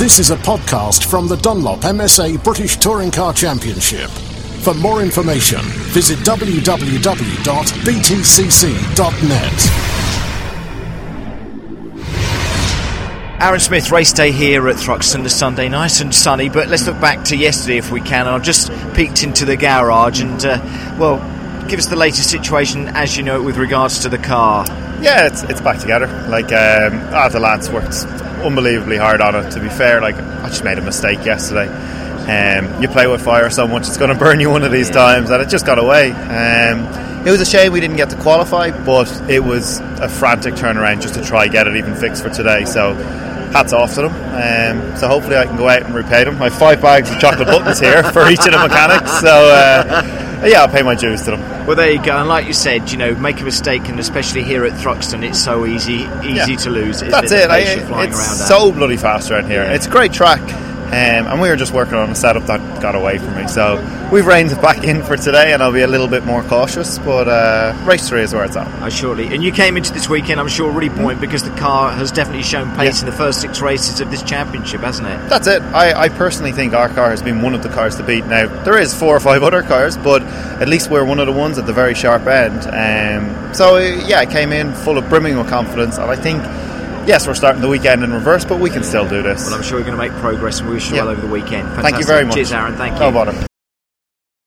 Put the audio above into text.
This is a podcast from the Dunlop MSA British Touring Car Championship. For more information, visit www.btcc.net. Aron Smith race day here at Thruxton this Sunday, nice and sunny. But let's look back to yesterday if we can. I've just peeked into the garage and, uh, well, give us the latest situation as you know it with regards to the car. Yeah, it's, it's back together. Like, um, ah, the lads worked unbelievably hard on it. To be fair, like I just made a mistake yesterday. Um, you play with fire so much, it's going to burn you one of these yeah. times, and it just got away. Um, it was a shame we didn't get to qualify, but it was a frantic turnaround just to try get it even fixed for today. So hats off to them. Um, so hopefully I can go out and repay them. I have five bags of chocolate buttons here for each of the mechanics. So. Uh, yeah, I'll pay my dues to them. Well, there you go. And like you said, you know, make a mistake, and especially here at Thruxton, it's so easy, easy yeah. to lose. That's it. it. Eh? I, it's so bloody fast around here. Yeah. It's a great track. Um, and we were just working on a setup that got away from me. So we've reined it back in for today, and I'll be a little bit more cautious. But uh, race three is where it's at. I surely. And you came into this weekend, I'm sure, really buoyant because the car has definitely shown pace yeah. in the first six races of this championship, hasn't it? That's it. I, I, personally think our car has been one of the cars to beat. Now there is four or five other cars, but at least we're one of the ones at the very sharp end. Um, so yeah, I came in full of brimming with confidence, and I think yes, we're starting the weekend in reverse, but we can still do this. Well, I'm sure we're going to make progress, and we wish you yeah. well over the weekend. Fantastic. Thank you very much. Cheers, Aron. Thank you. No bother.